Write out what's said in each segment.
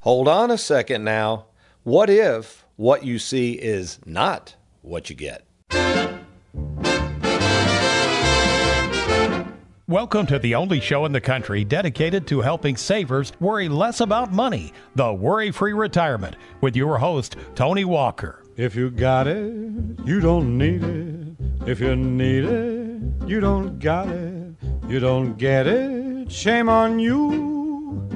Hold on a second now. What if what you see is not what you get? Welcome to the only show in the country dedicated to helping savers worry less about money, the Worry Free Retirement, with your host, Tony Walker. If you got it, you don't need it. If you need it, you don't got it. You don't get it, shame on you.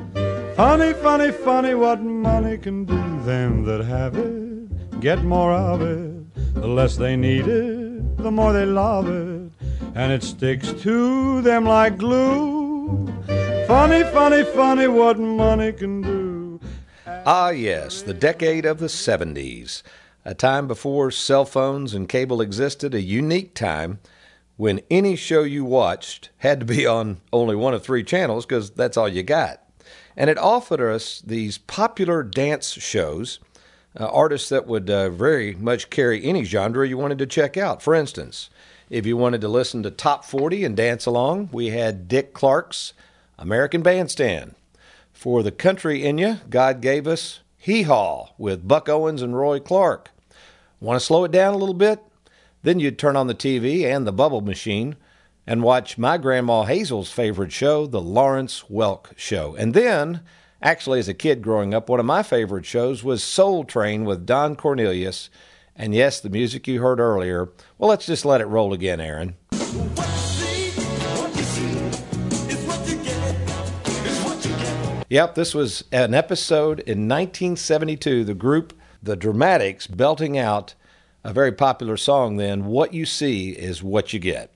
Funny, funny, funny what money can do. Them that have it get more of it. The less they need it, the more they love it. And it sticks to them like glue. Funny, funny, funny what money can do. Ah, yes, the decade of the 70s. A time before cell phones and cable existed, a unique time when any show you watched had to be on only one of three channels because that's all you got. And it offered us these popular dance shows, uh, artists that would uh, very much carry any genre you wanted to check out. For instance, if you wanted to listen to Top 40 and dance along, we had Dick Clark's American Bandstand. For the country in you, God gave us Hee Haw with Buck Owens and Roy Clark. Want to slow it down a little bit? Then you'd turn on the TV and the bubble machine and watch my grandma Hazel's favorite show, The Lawrence Welk Show. And then, actually, as a kid growing up, one of my favorite shows was Soul Train with Don Cornelius. And yes, the music you heard earlier. Well, let's just let it roll again, Aaron. Yep, this was an episode in 1972. The group The Dramatics belting out a very popular song then, What You See is What You Get.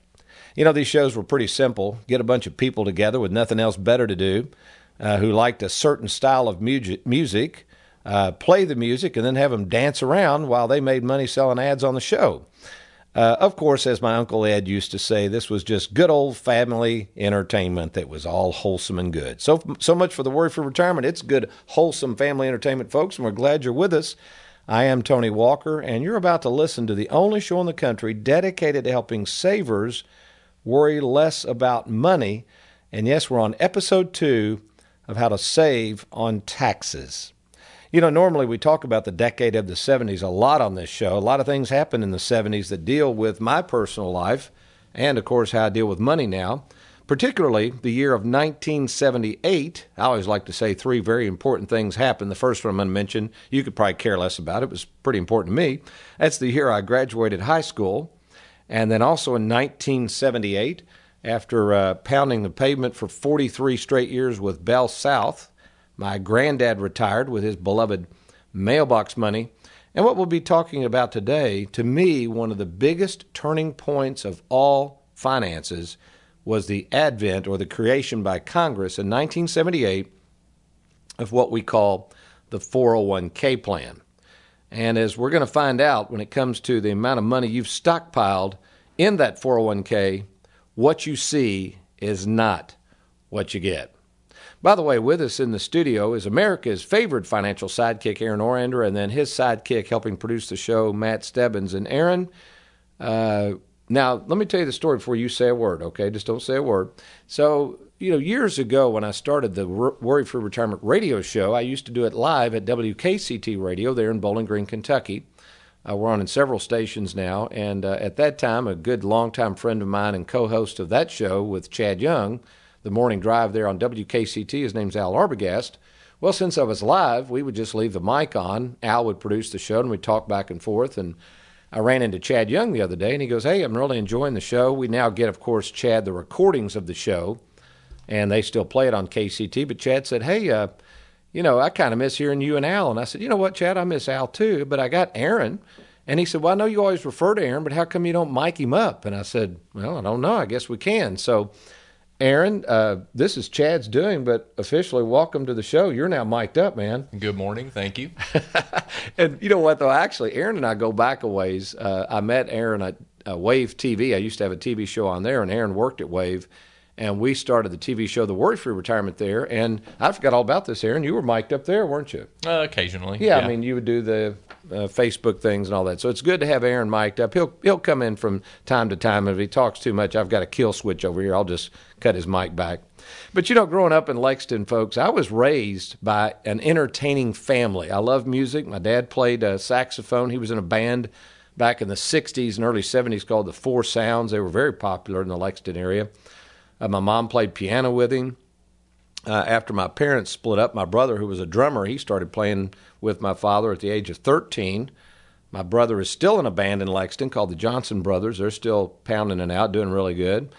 You know, these shows were pretty simple. Get a bunch of people together with nothing else better to do uh, who liked a certain style of music, uh, play the music, and then have them dance around while they made money selling ads on the show. Uh, of course, as my Uncle Ed used to say, this was just good old family entertainment that was all wholesome and good. So, so much for the Worry Free Retirement. It's good, wholesome family entertainment, folks, and we're glad you're with us. I am Tony Walker, and you're about to listen to the only show in the country dedicated to helping savers worry less about money. And yes, we're on episode two of how to save on taxes. You know, normally we talk about the decade of the 70s a lot on this show. A lot of things happened in the 70s that deal with my personal life and, of course, how I deal with money now. Particularly the year of 1978. I always like to say three very important things happened. The first one I'm going to mention, you could probably care less about. It was pretty important to me. That's the year I graduated high school. And then also in 1978, after uh, pounding the pavement for 43 straight years with Bell South, my granddad retired with his beloved mailbox money. And what we'll be talking about today, to me, one of the biggest turning points of all finances was the advent or the creation by Congress in 1978 of what we call the 401k plan. And as we're going to find out when it comes to the amount of money you've stockpiled in that 401k, what you see is not what you get. By the way, with us in the studio is America's favorite financial sidekick, Aaron Orander, and then his sidekick helping produce the show, Matt Stebbins. And Aaron, uh, now let me tell you the story before you say a word, okay? Just don't say a word. So, you know, years ago when I started the Worry Free Retirement radio show, I used to do it live at WKCT Radio there in Bowling Green, Kentucky. Uh, we're on in several stations now, and uh, at that time, a good longtime friend of mine and co-host of that show with Chad Young, the morning drive there on WKCT, his name's Al Arbogast, Well, since I was live, we would just leave the mic on. Al would produce the show, and we'd talk back and forth. And I ran into Chad Young the other day, and he goes, "Hey, I'm really enjoying the show." We now get, of course, Chad the recordings of the show, and they still play it on KCT. But Chad said, "Hey, uh, you know, I kind of miss hearing you and Al." And I said, "You know what, Chad? I miss Al too, but I got Aaron." And he said, Well, I know you always refer to Aaron, but how come you don't mic him up? And I said, Well, I don't know. I guess we can. So, Aaron, uh, this is Chad's doing, but officially, welcome to the show. You're now mic'd up, man. Good morning. Thank you. and you know what, though? Actually, Aaron and I go back a ways. Uh, I met Aaron at uh, Wave TV. I used to have a TV show on there, and Aaron worked at Wave and we started the TV show The Worry Free Retirement there. And I forgot all about this, Aaron. You were mic'd up there, weren't you? Uh, occasionally. Yeah, yeah, I mean, you would do the uh, Facebook things and all that. So it's good to have Aaron mic'd up. He'll he'll come in from time to time. If he talks too much, I've got a kill switch over here. I'll just cut his mic back. But you know, growing up in Lexington, folks, I was raised by an entertaining family. I love music. My dad played uh, saxophone. He was in a band back in the 60s and early 70s called the Four Sounds. They were very popular in the Lexington area. Uh, my mom played piano with him. Uh, after my parents split up, my brother, who was a drummer, he started playing with my father at the age of 13. My brother is still in a band in Lexington called the Johnson Brothers. They're still pounding it out, doing really good.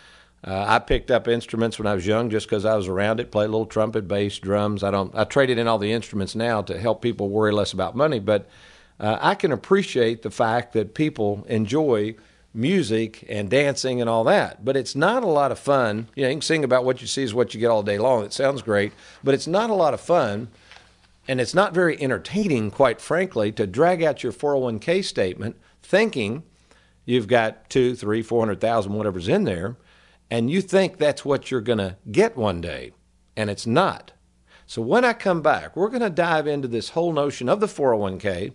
Uh, I picked up instruments when I was young just because I was around it. Played a little trumpet, bass, drums. I don't. I traded in all the instruments now to help people worry less about money. But uh, I can appreciate the fact that people enjoy music and dancing and all that. But it's not a lot of fun. You know, you can sing about what you see is what you get all day long. It sounds great, but it's not a lot of fun. And it's not very entertaining, quite frankly, to drag out your 401k statement thinking you've got two, three, four hundred thousand, whatever's in there, and you think that's what you're going to get one day, and it's not. So when I come back, we're going to dive into this whole notion of the 401k,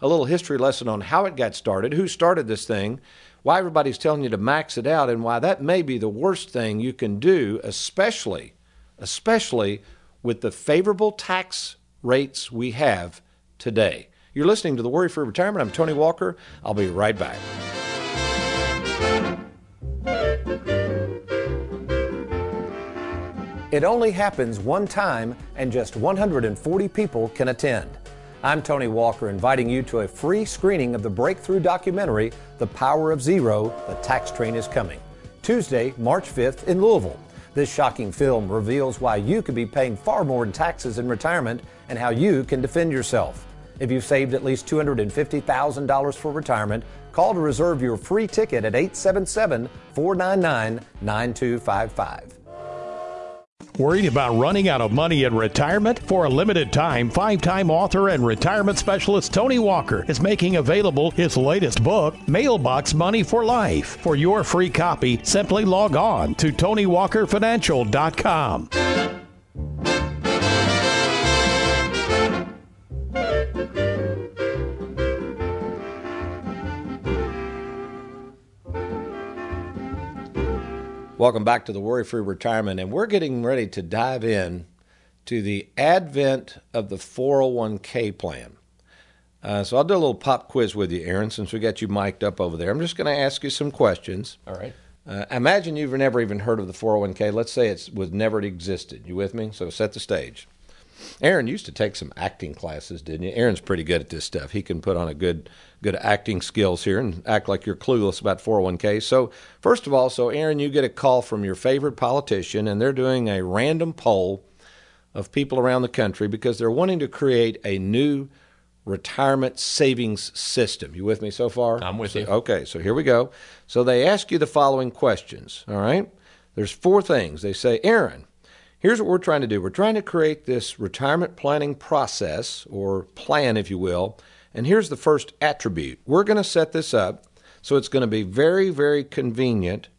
a little history lesson on how it got started, who started this thing, why everybody's telling you to max it out and why that may be the worst thing you can do, especially, especially with the favorable tax rates we have today. You're listening to the Worry Free Retirement. I'm Tony Walker. I'll be right back. It only happens one time, and just 140 people can attend. I'm Tony Walker, inviting you to a free screening of the breakthrough documentary, The Power of Zero The Tax Train is Coming, Tuesday, March 5th in Louisville. This shocking film reveals why you could be paying far more in taxes in retirement and how you can defend yourself. If you've saved at least $250,000 for retirement, call to reserve your free ticket at 877 499 9255. Worried about running out of money in retirement? For a limited time, five time author and retirement specialist Tony Walker is making available his latest book, Mailbox Money for Life. For your free copy, simply log on to TonyWalkerFinancial.com. Welcome back to the Worry Free Retirement, and we're getting ready to dive in to the advent of the 401k plan. Uh, so I'll do a little pop quiz with you, Aaron, since we got you mic'd up over there. I'm just going to ask you some questions. All right. Uh, imagine you've never even heard of the 401k. Let's say it was never existed. You with me? So set the stage. Aaron used to take some acting classes, didn't you? Aaron's pretty good at this stuff. He can put on a good good acting skills here and act like you're clueless about 401k. So, first of all, so Aaron, you get a call from your favorite politician and they're doing a random poll of people around the country because they're wanting to create a new retirement savings system. You with me so far? I'm with so, you. Okay, so here we go. So they ask you the following questions, all right? There's four things. They say, "Aaron, Here's what we're trying to do. We're trying to create this retirement planning process or plan, if you will. And here's the first attribute. We're going to set this up so it's going to be very, very convenient.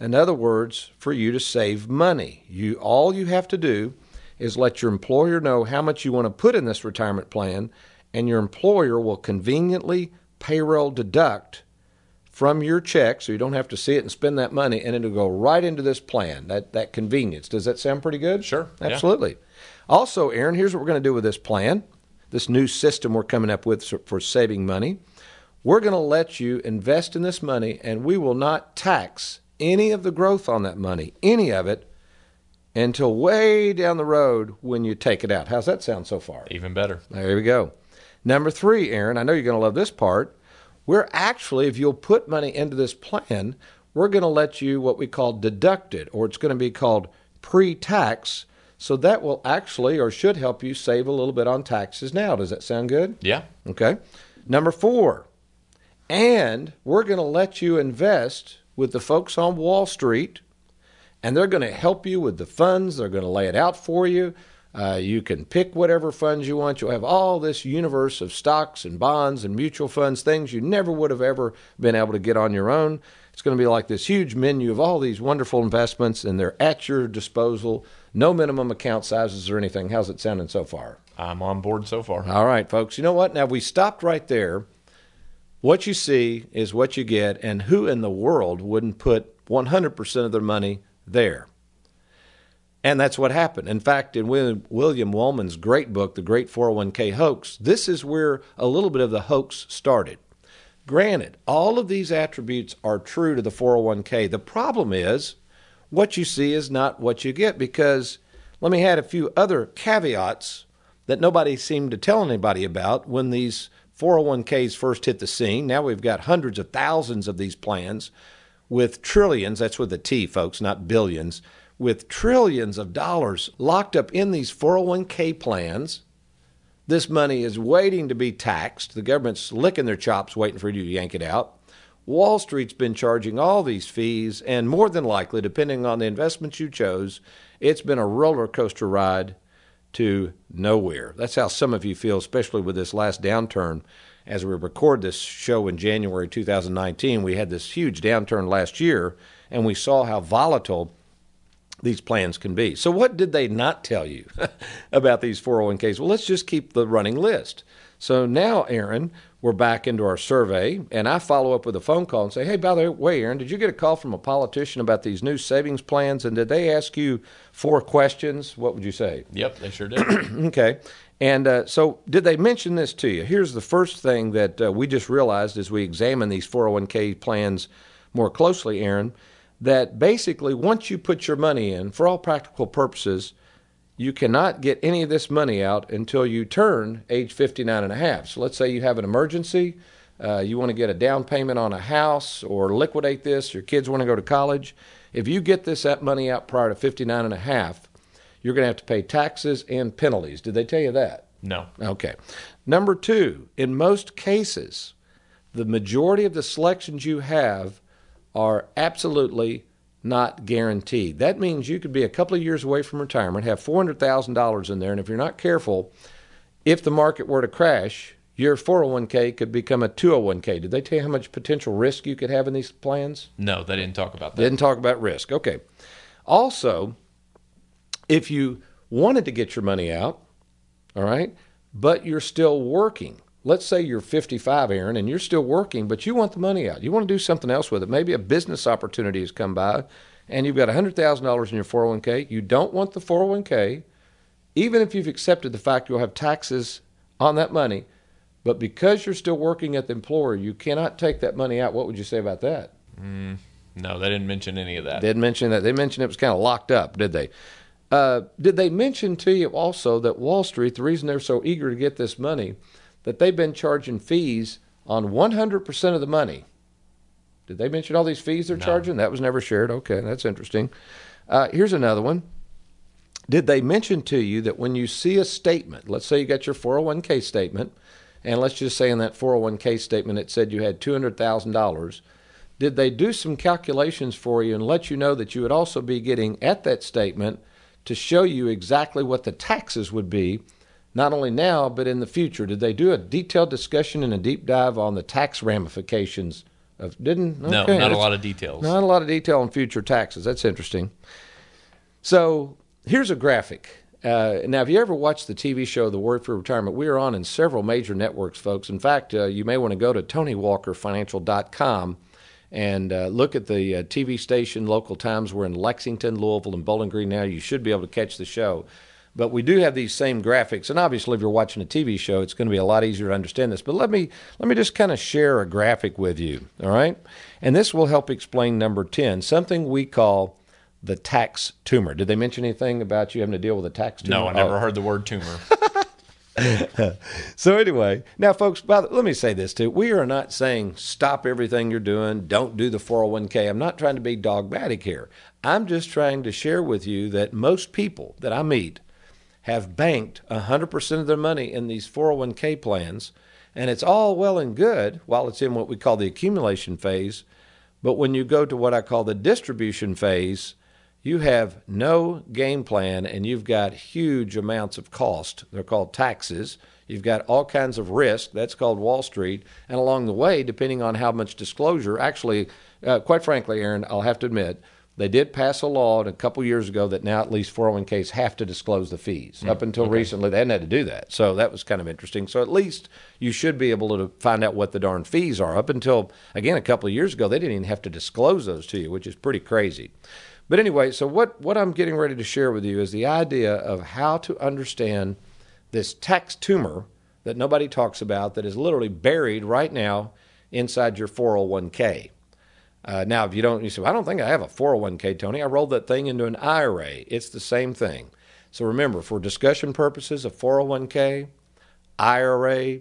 In other words, for you to save money. You all you have to do is let your employer know how much you want to put in this retirement plan, and your employer will conveniently payroll deduct from your check so you don't have to see it and spend that money and it'll go right into this plan that that convenience does that sound pretty good sure absolutely yeah. also aaron here's what we're going to do with this plan this new system we're coming up with for saving money we're going to let you invest in this money and we will not tax any of the growth on that money any of it until way down the road when you take it out. How's that sound so far? Even better. There we go. Number three, Aaron, I know you're going to love this part. We're actually, if you'll put money into this plan, we're going to let you what we call deducted, or it's going to be called pre tax. So that will actually or should help you save a little bit on taxes now. Does that sound good? Yeah. Okay. Number four, and we're going to let you invest with the folks on Wall Street, and they're going to help you with the funds. They're going to lay it out for you. Uh, you can pick whatever funds you want. You'll have all this universe of stocks and bonds and mutual funds, things you never would have ever been able to get on your own. It's going to be like this huge menu of all these wonderful investments, and they're at your disposal. No minimum account sizes or anything. How's it sounding so far? I'm on board so far. All right, folks. You know what? Now we stopped right there. What you see is what you get, and who in the world wouldn't put 100% of their money there? And that's what happened. In fact, in William Wolman's great book, The Great 401k Hoax, this is where a little bit of the hoax started. Granted, all of these attributes are true to the 401k. The problem is what you see is not what you get because let me add a few other caveats that nobody seemed to tell anybody about when these 401ks first hit the scene. Now we've got hundreds of thousands of these plans with trillions, that's with a T, folks, not billions, with trillions of dollars locked up in these 401k plans. This money is waiting to be taxed. The government's licking their chops waiting for you to yank it out. Wall Street's been charging all these fees, and more than likely, depending on the investments you chose, it's been a roller coaster ride to nowhere. That's how some of you feel, especially with this last downturn. As we record this show in January 2019, we had this huge downturn last year, and we saw how volatile these plans can be. So, what did they not tell you about these 401ks? Well, let's just keep the running list. So now, Aaron, we're back into our survey, and I follow up with a phone call and say, Hey, by the way, Aaron, did you get a call from a politician about these new savings plans? And did they ask you four questions? What would you say? Yep, they sure did. okay. And uh, so, did they mention this to you? Here's the first thing that uh, we just realized as we examine these 401k plans more closely, Aaron, that basically once you put your money in, for all practical purposes, you cannot get any of this money out until you turn age 59 and a half. So let's say you have an emergency, uh, you want to get a down payment on a house or liquidate this, your kids want to go to college. If you get this money out prior to 59 and a half, you're going to have to pay taxes and penalties. Did they tell you that? No. Okay. Number two, in most cases, the majority of the selections you have are absolutely not guaranteed. That means you could be a couple of years away from retirement, have $400,000 in there, and if you're not careful, if the market were to crash, your 401k could become a 201k. Did they tell you how much potential risk you could have in these plans? No, they didn't talk about that. Didn't talk about risk. Okay. Also, if you wanted to get your money out, all right, but you're still working, let's say you're 55, Aaron, and you're still working, but you want the money out. You want to do something else with it. Maybe a business opportunity has come by and you've got $100,000 in your 401k. You don't want the 401k, even if you've accepted the fact you'll have taxes on that money. But because you're still working at the employer, you cannot take that money out. What would you say about that? Mm, no, they didn't mention any of that. They didn't mention that. They mentioned it was kind of locked up, did they? Uh, did they mention to you also that Wall Street, the reason they're so eager to get this money, that they've been charging fees on 100% of the money. Did they mention all these fees they're no. charging? That was never shared. Okay, that's interesting. Uh, here's another one. Did they mention to you that when you see a statement, let's say you got your 401k statement, and let's just say in that 401k statement it said you had $200,000, did they do some calculations for you and let you know that you would also be getting at that statement to show you exactly what the taxes would be not only now, but in the future? Did they do a detailed discussion and a deep dive on the tax ramifications of didn't okay, no, not a lot of details. Not a lot of detail on future taxes. That's interesting. So here's a graphic. Uh, now, have you ever watched the TV show The Worry Free Retirement? We are on in several major networks, folks. In fact, uh, you may want to go to TonyWalkerFinancial.com and uh, look at the uh, TV station local times. We're in Lexington, Louisville, and Bowling Green now. You should be able to catch the show. But we do have these same graphics, and obviously, if you're watching a TV show, it's going to be a lot easier to understand this. But let me let me just kind of share a graphic with you, all right? And this will help explain number ten, something we call the tax tumor. Did they mention anything about you having to deal with a tax tumor? No, I never Oh. heard the word tumor. So anyway, now folks, by the, let me say this too: we are not saying stop everything you're doing, don't do the 401k. I'm not trying to be dogmatic here. I'm just trying to share with you that most people that I meet have banked 100% of their money in these 401k plans, and it's all well and good while it's in what we call the accumulation phase. But when you go to what I call the distribution phase, you have no game plan and you've got huge amounts of cost. They're called taxes. You've got all kinds of risk. That's called Wall Street. And along the way, depending on how much disclosure, actually, uh, quite frankly, Aaron, I'll have to admit, they did pass a law a couple years ago that now at least 401ks have to disclose the fees. Mm, Up until recently, they hadn't had to do that. So that was kind of interesting. So at least you should be able to find out what the darn fees are. Up until, again, a couple of years ago, they didn't even have to disclose those to you, which is pretty crazy. But anyway, so what, what I'm getting ready to share with you is the idea of how to understand this tax tumor that nobody talks about that is literally buried right now inside your 401k. Uh, now, if you don't, you say, I don't think I have a 401k, Tony. I rolled that thing into an IRA. It's the same thing. So remember, for discussion purposes, a 401k, IRA,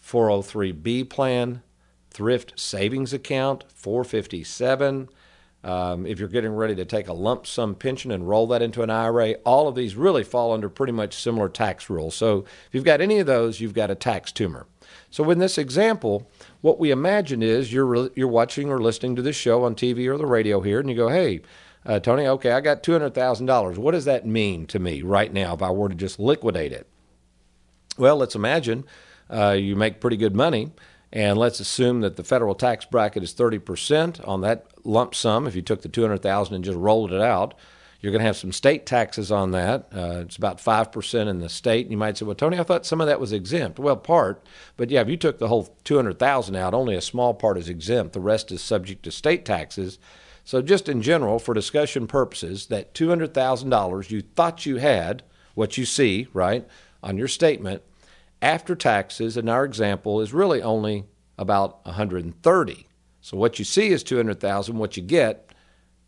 403b plan, thrift savings account, 457. Um, if you're getting ready to take a lump sum pension and roll that into an IRA, all of these really fall under pretty much similar tax rules. So if you've got any of those, you've got a tax tumor. So in this example, what we imagine is you're re- you're watching or listening to this show on TV or the radio here, and you go, "Hey, uh, Tony, okay, I got two hundred thousand dollars. What does that mean to me right now if I were to just liquidate it?" Well, let's imagine uh, you make pretty good money, and let's assume that the federal tax bracket is 30% on that lump sum. If you took the 200,000 and just rolled it out, you're going to have some state taxes on that. Uh, it's about 5% in the state. And you might say, well, Tony, I thought some of that was exempt. Well, part, but yeah, if you took the whole 200,000 out, only a small part is exempt. The rest is subject to state taxes. So just in general, for discussion purposes, that $200,000 you thought you had, what you see, right, on your statement, after taxes in our example is really only about 130. So what you see is 200,000, what you get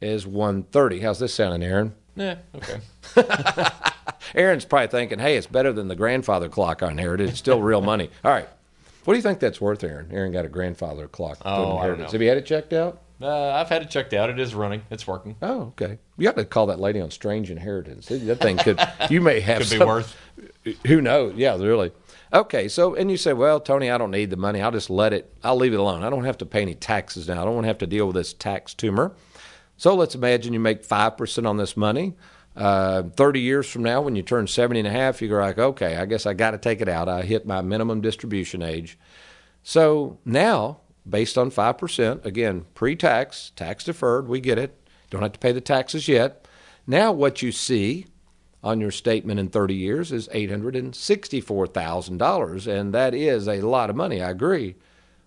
is 130. How's this sounding, Aaron? yeah, okay. Aaron's probably thinking, "Hey, it's better than the grandfather clock I inherited. It's still real money." All right. What do you think that's worth, Aaron? Aaron got a grandfather clock. Oh, I don't know. Have you had it checked out? Uh, I've had it checked out. It is running. It's working. Oh, okay. You got to call that lady on strange inheritance. That thing could you may have Could be worth. Who knows? Yeah, really. Okay, so and you say, well, Tony, I don't need the money. I'll just let it. I'll leave it alone. I don't have to pay any taxes now. I don't want to have to deal with this tax tumor. So let's imagine you make five percent on this money. Uh, Thirty years from now, when you turn seventy and a half, you're like, okay, I guess I got to take it out. I hit my minimum distribution age. So now, based on 5%, again, pre tax, tax deferred, we get it. Don't have to pay the taxes yet. Now, what you see on your statement in 30 years is $864,000, and that is a lot of money, I agree.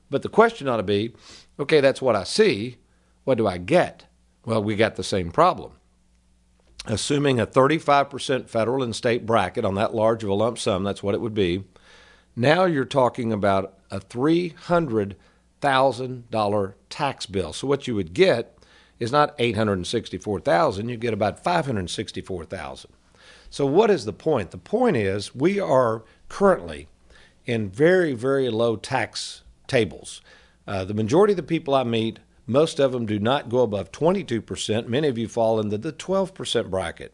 But the question ought to be okay, that's what I see. What do I get? Well, we got the same problem. Assuming a 35% federal and state bracket on that large of a lump sum, that's what it would be. Now you're talking about a $300,000 tax bill. So what you would get is not 864,000, you get about 564,000. So what is the point? The point is we are currently in very very low tax tables. Uh, the majority of the people I meet, most of them do not go above 22%. Many of you fall into the 12% bracket.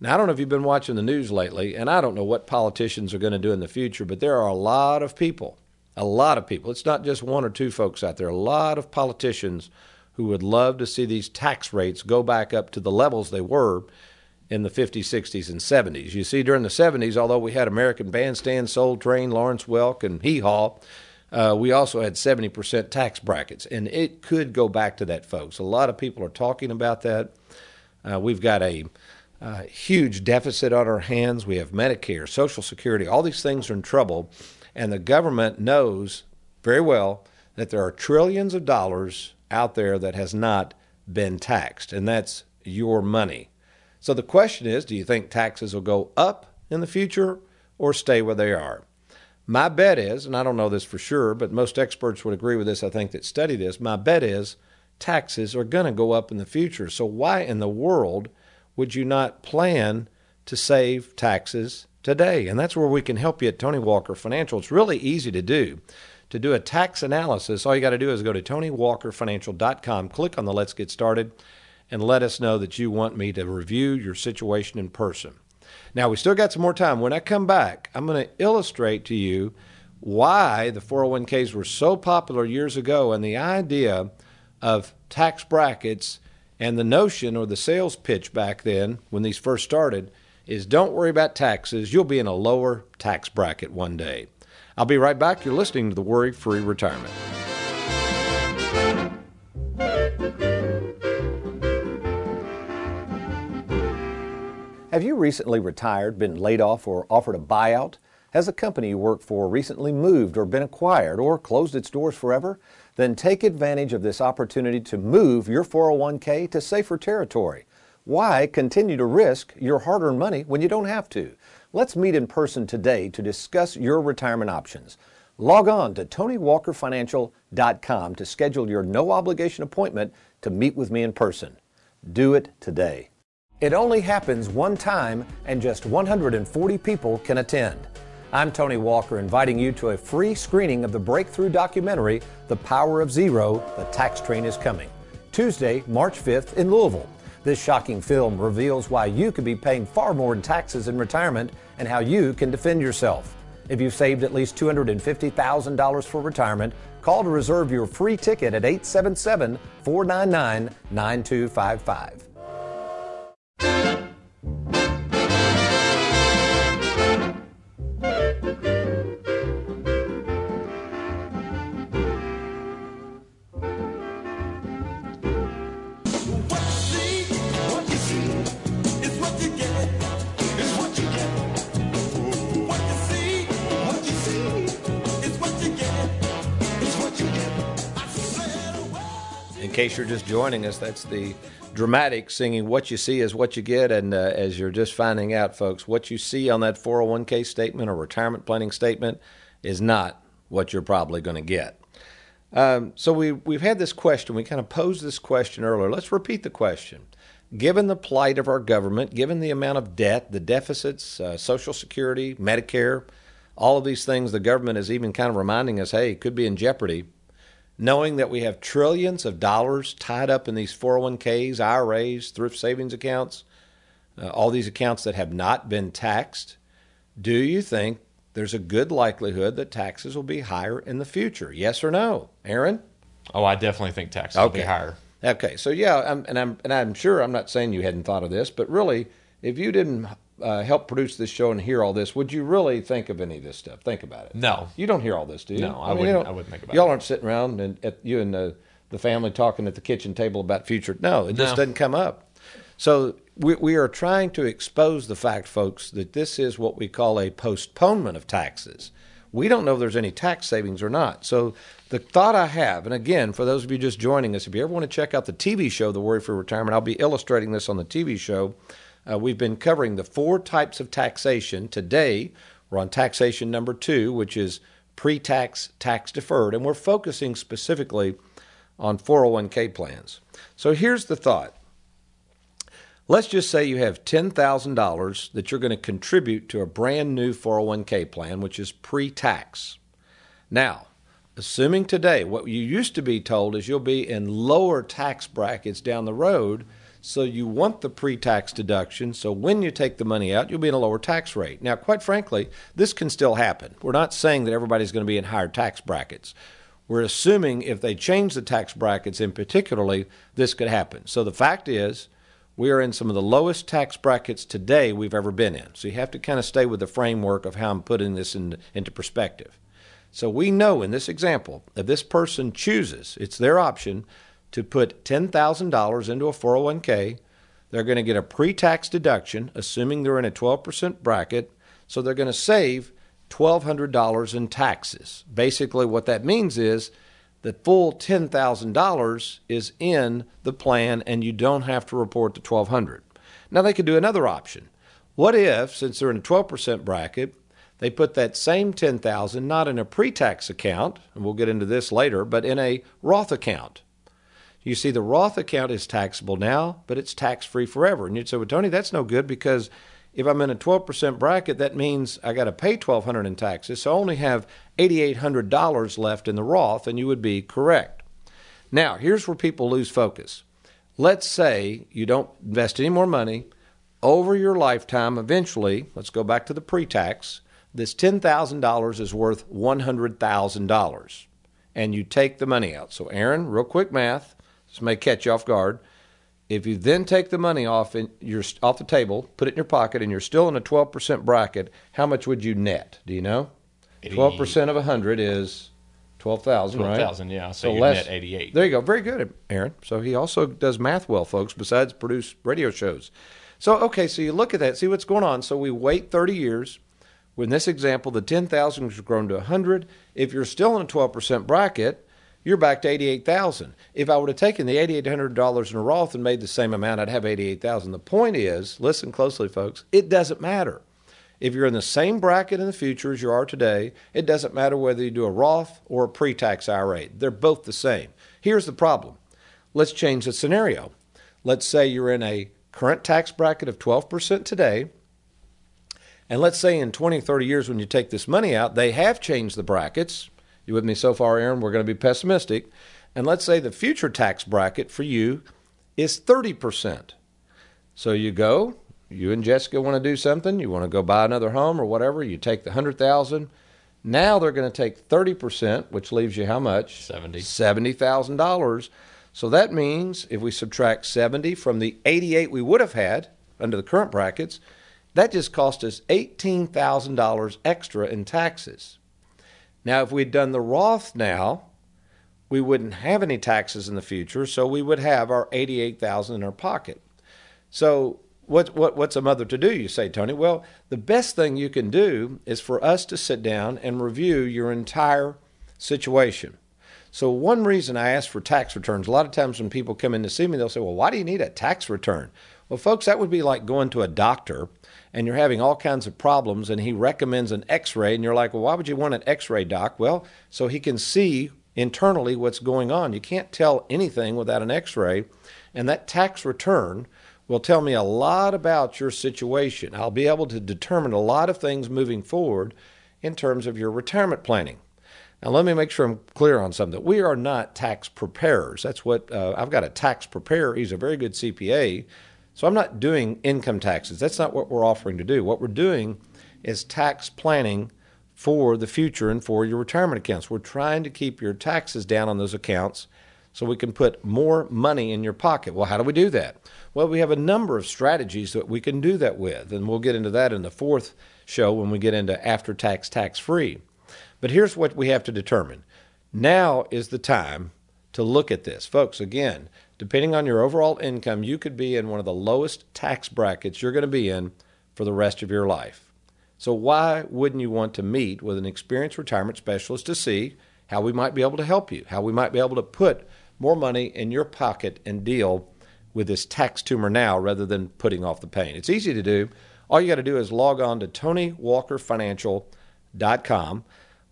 Now, I don't know if you've been watching the news lately, and I don't know what politicians are going to do in the future, but there are a lot of people, a lot of people. It's not just one or two folks out there, a lot of politicians who would love to see these tax rates go back up to the levels they were in the 50s, 60s, and 70s. You see, during the 70s, although we had American Bandstand, Soul Train, Lawrence Welk, and Hee Haw, uh, we also had 70% tax brackets, and it could go back to that, folks. A lot of people are talking about that. Uh, we've got a uh, huge deficit on our hands. We have Medicare, Social Security, all these things are in trouble, and the government knows very well that there are trillions of dollars out there that has not been taxed, and that's your money. So the question is do you think taxes will go up in the future or stay where they are? My bet is, and I don't know this for sure, but most experts would agree with this, I think, that study this. My bet is taxes are going to go up in the future. So, why in the world would you not plan to save taxes today? And that's where we can help you at Tony Walker Financial. It's really easy to do. To do a tax analysis, all you got to do is go to TonyWalkerFinancial.com, click on the Let's Get Started, and let us know that you want me to review your situation in person. Now, we still got some more time. When I come back, I'm going to illustrate to you why the 401ks were so popular years ago and the idea of tax brackets and the notion or the sales pitch back then when these first started is don't worry about taxes. You'll be in a lower tax bracket one day. I'll be right back. You're listening to the Worry Free Retirement. Have you recently retired, been laid off, or offered a buyout? Has the company you work for recently moved or been acquired or closed its doors forever? Then take advantage of this opportunity to move your 401k to safer territory. Why continue to risk your hard earned money when you don't have to? Let's meet in person today to discuss your retirement options. Log on to TonyWalkerFinancial.com to schedule your no obligation appointment to meet with me in person. Do it today. It only happens one time, and just 140 people can attend. I'm Tony Walker, inviting you to a free screening of the breakthrough documentary, The Power of Zero The Tax Train is Coming, Tuesday, March 5th in Louisville. This shocking film reveals why you could be paying far more in taxes in retirement and how you can defend yourself. If you've saved at least $250,000 for retirement, call to reserve your free ticket at 877 499 9255. Case you're just joining us, that's the dramatic singing What You See is What You Get. And uh, as you're just finding out, folks, what you see on that 401k statement or retirement planning statement is not what you're probably going to get. Um, so we, we've had this question. We kind of posed this question earlier. Let's repeat the question. Given the plight of our government, given the amount of debt, the deficits, uh, Social Security, Medicare, all of these things, the government is even kind of reminding us, hey, it could be in jeopardy knowing that we have trillions of dollars tied up in these 401ks, IRAs, thrift savings accounts, uh, all these accounts that have not been taxed, do you think there's a good likelihood that taxes will be higher in the future? Yes or no? Aaron? Oh, I definitely think taxes will be higher. Okay, so yeah, I'm, and I'm and I'm sure I'm not saying you hadn't thought of this, but really, if you didn't uh, help produce this show and hear all this, would you really think of any of this stuff? Think about it. No. you don't hear all this, do you? No, I mean, wouldn't- I wouldn't think about it. Y'all aren't sitting around and at you and the, the family talking at the kitchen table about future. No, it just No. doesn't come up. So we we are trying to expose the fact, folks, that this is what we call a postponement of taxes. We don't know if there's any tax savings or not. So the thought I have, and again, for those of you just joining us, if you ever want to check out the TV show, The Worry Free Retirement, I'll be illustrating this on the TV show. Uh, we've been covering the four types of taxation. Today, we're on taxation number two, which is pre tax tax deferred, and we're focusing specifically on 401k plans. So here's the thought. Let's just say you have $10,000 that you're going to contribute to a brand new 401k plan, which is pre tax. Now, assuming today what you used to be told is you'll be in lower tax brackets down the road, so you want the pre tax deduction, so when you take the money out, you'll be in a lower tax rate. Now, quite frankly, this can still happen. We're not saying that everybody's going to be in higher tax brackets. We're assuming if they change the tax brackets in particularly, this could happen. So the fact is, we are in some of the lowest tax brackets today we've ever been in. So you have to kind of stay with the framework of how I'm putting this in, into perspective. So we know in this example, if this person chooses, it's their option to put $10,000 into a 401k, they're going to get a pre tax deduction, assuming they're in a 12% bracket. So they're going to save $1,200 in taxes. Basically, what that means is the full $10,000 is in the plan and you don't have to report the 1,200. Now they could do another option. What if since they're in a 12% bracket, they put that same 10,000 not in a pre-tax account, and we'll get into this later, but in a Roth account. You see, the Roth account is taxable now, but it's tax free forever. And you'd say, well, Tony, that's no good because if I'm in a 12% bracket, that means I got to pay 1200 in taxes. So I only have $8,800 left in the Roth, and you would be correct. Now, here's where people lose focus. Let's say you don't invest any more money over your lifetime. Eventually, let's go back to the pre tax. This $10,000 is worth $100,000, and you take the money out. So, Aaron, real quick math. This may catch you off guard. If you then take the money off in your off the table, put it in your pocket, and you're still in a 12% bracket, how much would you net? Do you know? 12% of 100 is 12,000, right? 12,000, yeah. So, so less, net 88. There you go. Very good, Aaron. So he also does math well, folks, besides produce radio shows. So, okay, so you look at that, see what's going on. So we wait 30 years. In this example, the 10,000 has grown to 100. If you're still in a 12% bracket, you're back to 88,000. If I would have taken the $8,800 in a Roth and made the same amount, I'd have 88,000. The point is, listen closely, folks, it doesn't matter. If you're in the same bracket in the future as you are today, it doesn't matter whether you do a Roth or a pre tax IRA. They're both the same. Here's the problem let's change the scenario. Let's say you're in a current tax bracket of 12% today. And let's say in 20, 30 years when you take this money out, they have changed the brackets you with me so far, Aaron? We're going to be pessimistic. And let's say the future tax bracket for you is 30%. So you go, you and Jessica want to do something, you want to go buy another home or whatever, you take the 100,000. Now they're going to take 30%, which leaves you how much? 70. $70,000. So that means if we subtract 70 from the 88 we would have had under the current brackets, that just cost us $18,000 extra in taxes. Now, if we'd done the Roth now, we wouldn't have any taxes in the future, so we would have our 88,000 in our pocket. So, what, what, what's a mother to do, you say, Tony? Well, the best thing you can do is for us to sit down and review your entire situation. So, one reason I ask for tax returns, a lot of times when people come in to see me, they'll say, Well, why do you need a tax return? Well, folks, that would be like going to a doctor and you're having all kinds of problems, and he recommends an x ray, and you're like, well, why would you want an x ray, doc? Well, so he can see internally what's going on. You can't tell anything without an x ray, and that tax return will tell me a lot about your situation. I'll be able to determine a lot of things moving forward in terms of your retirement planning. Now, let me make sure I'm clear on something. We are not tax preparers. That's what uh, I've got a tax preparer. He's a very good CPA so I'm not doing income taxes. That's not what we're offering to do. What we're doing is tax planning for the future and for your retirement accounts. We're trying to keep your taxes down on those accounts so we can put more money in your pocket. Well, how do we do that? Well, we have a number of strategies that we can do that with, and we'll get into that in the fourth show when we get into after tax tax free. But here's what we have to determine. Now is the time to look at this. Folks, again, depending on your overall income, you could be in one of the lowest tax brackets you're going to be in for the rest of your life. So, why wouldn't you want to meet with an experienced retirement specialist to see how we might be able to help you, how we might be able to put more money in your pocket and deal with this tax tumor now rather than putting off the pain? It's easy to do. All you got to do is log on to TonyWalkerFinancial.com.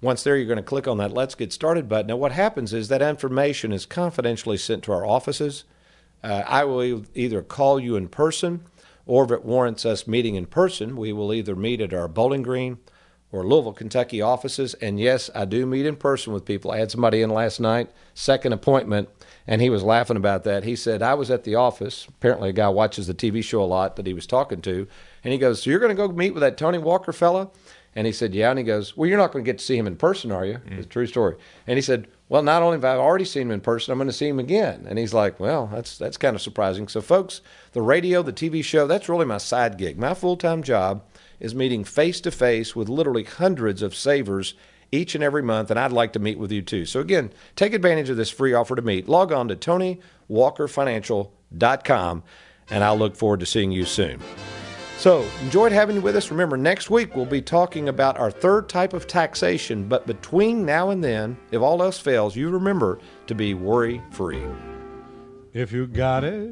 Once there, you're going to click on that Let's Get Started button. Now, what happens is that information is confidentially sent to our offices. Uh, I will either call you in person, or if it warrants us meeting in person, we will either meet at our Bowling Green or Louisville, Kentucky offices. And yes, I do meet in person with people. I had somebody in last night, second appointment, and he was laughing about that. He said, I was at the office. Apparently, a guy watches the TV show a lot that he was talking to. And he goes, So you're going to go meet with that Tony Walker fella? And he said, Yeah. And he goes, Well, you're not going to get to see him in person, are you? Mm. It's a true story. And he said, Well, not only have I already seen him in person, I'm going to see him again. And he's like, Well, that's that's kind of surprising. So, folks, the radio, the TV show, that's really my side gig. My full time job is meeting face to face with literally hundreds of savers each and every month, and I'd like to meet with you too. So, again, take advantage of this free offer to meet. Log on to TonyWalkerFinancial.com, and I'll look forward to seeing you soon. So, enjoyed having you with us. Remember, next week we'll be talking about our third type of taxation. But between now and then, if all else fails, you remember to be worry free. If you got it,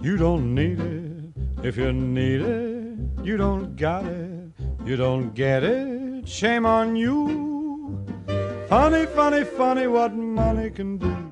you don't need it. If you need it, you don't got it. You don't get it, shame on you. Funny, funny, funny what money can do.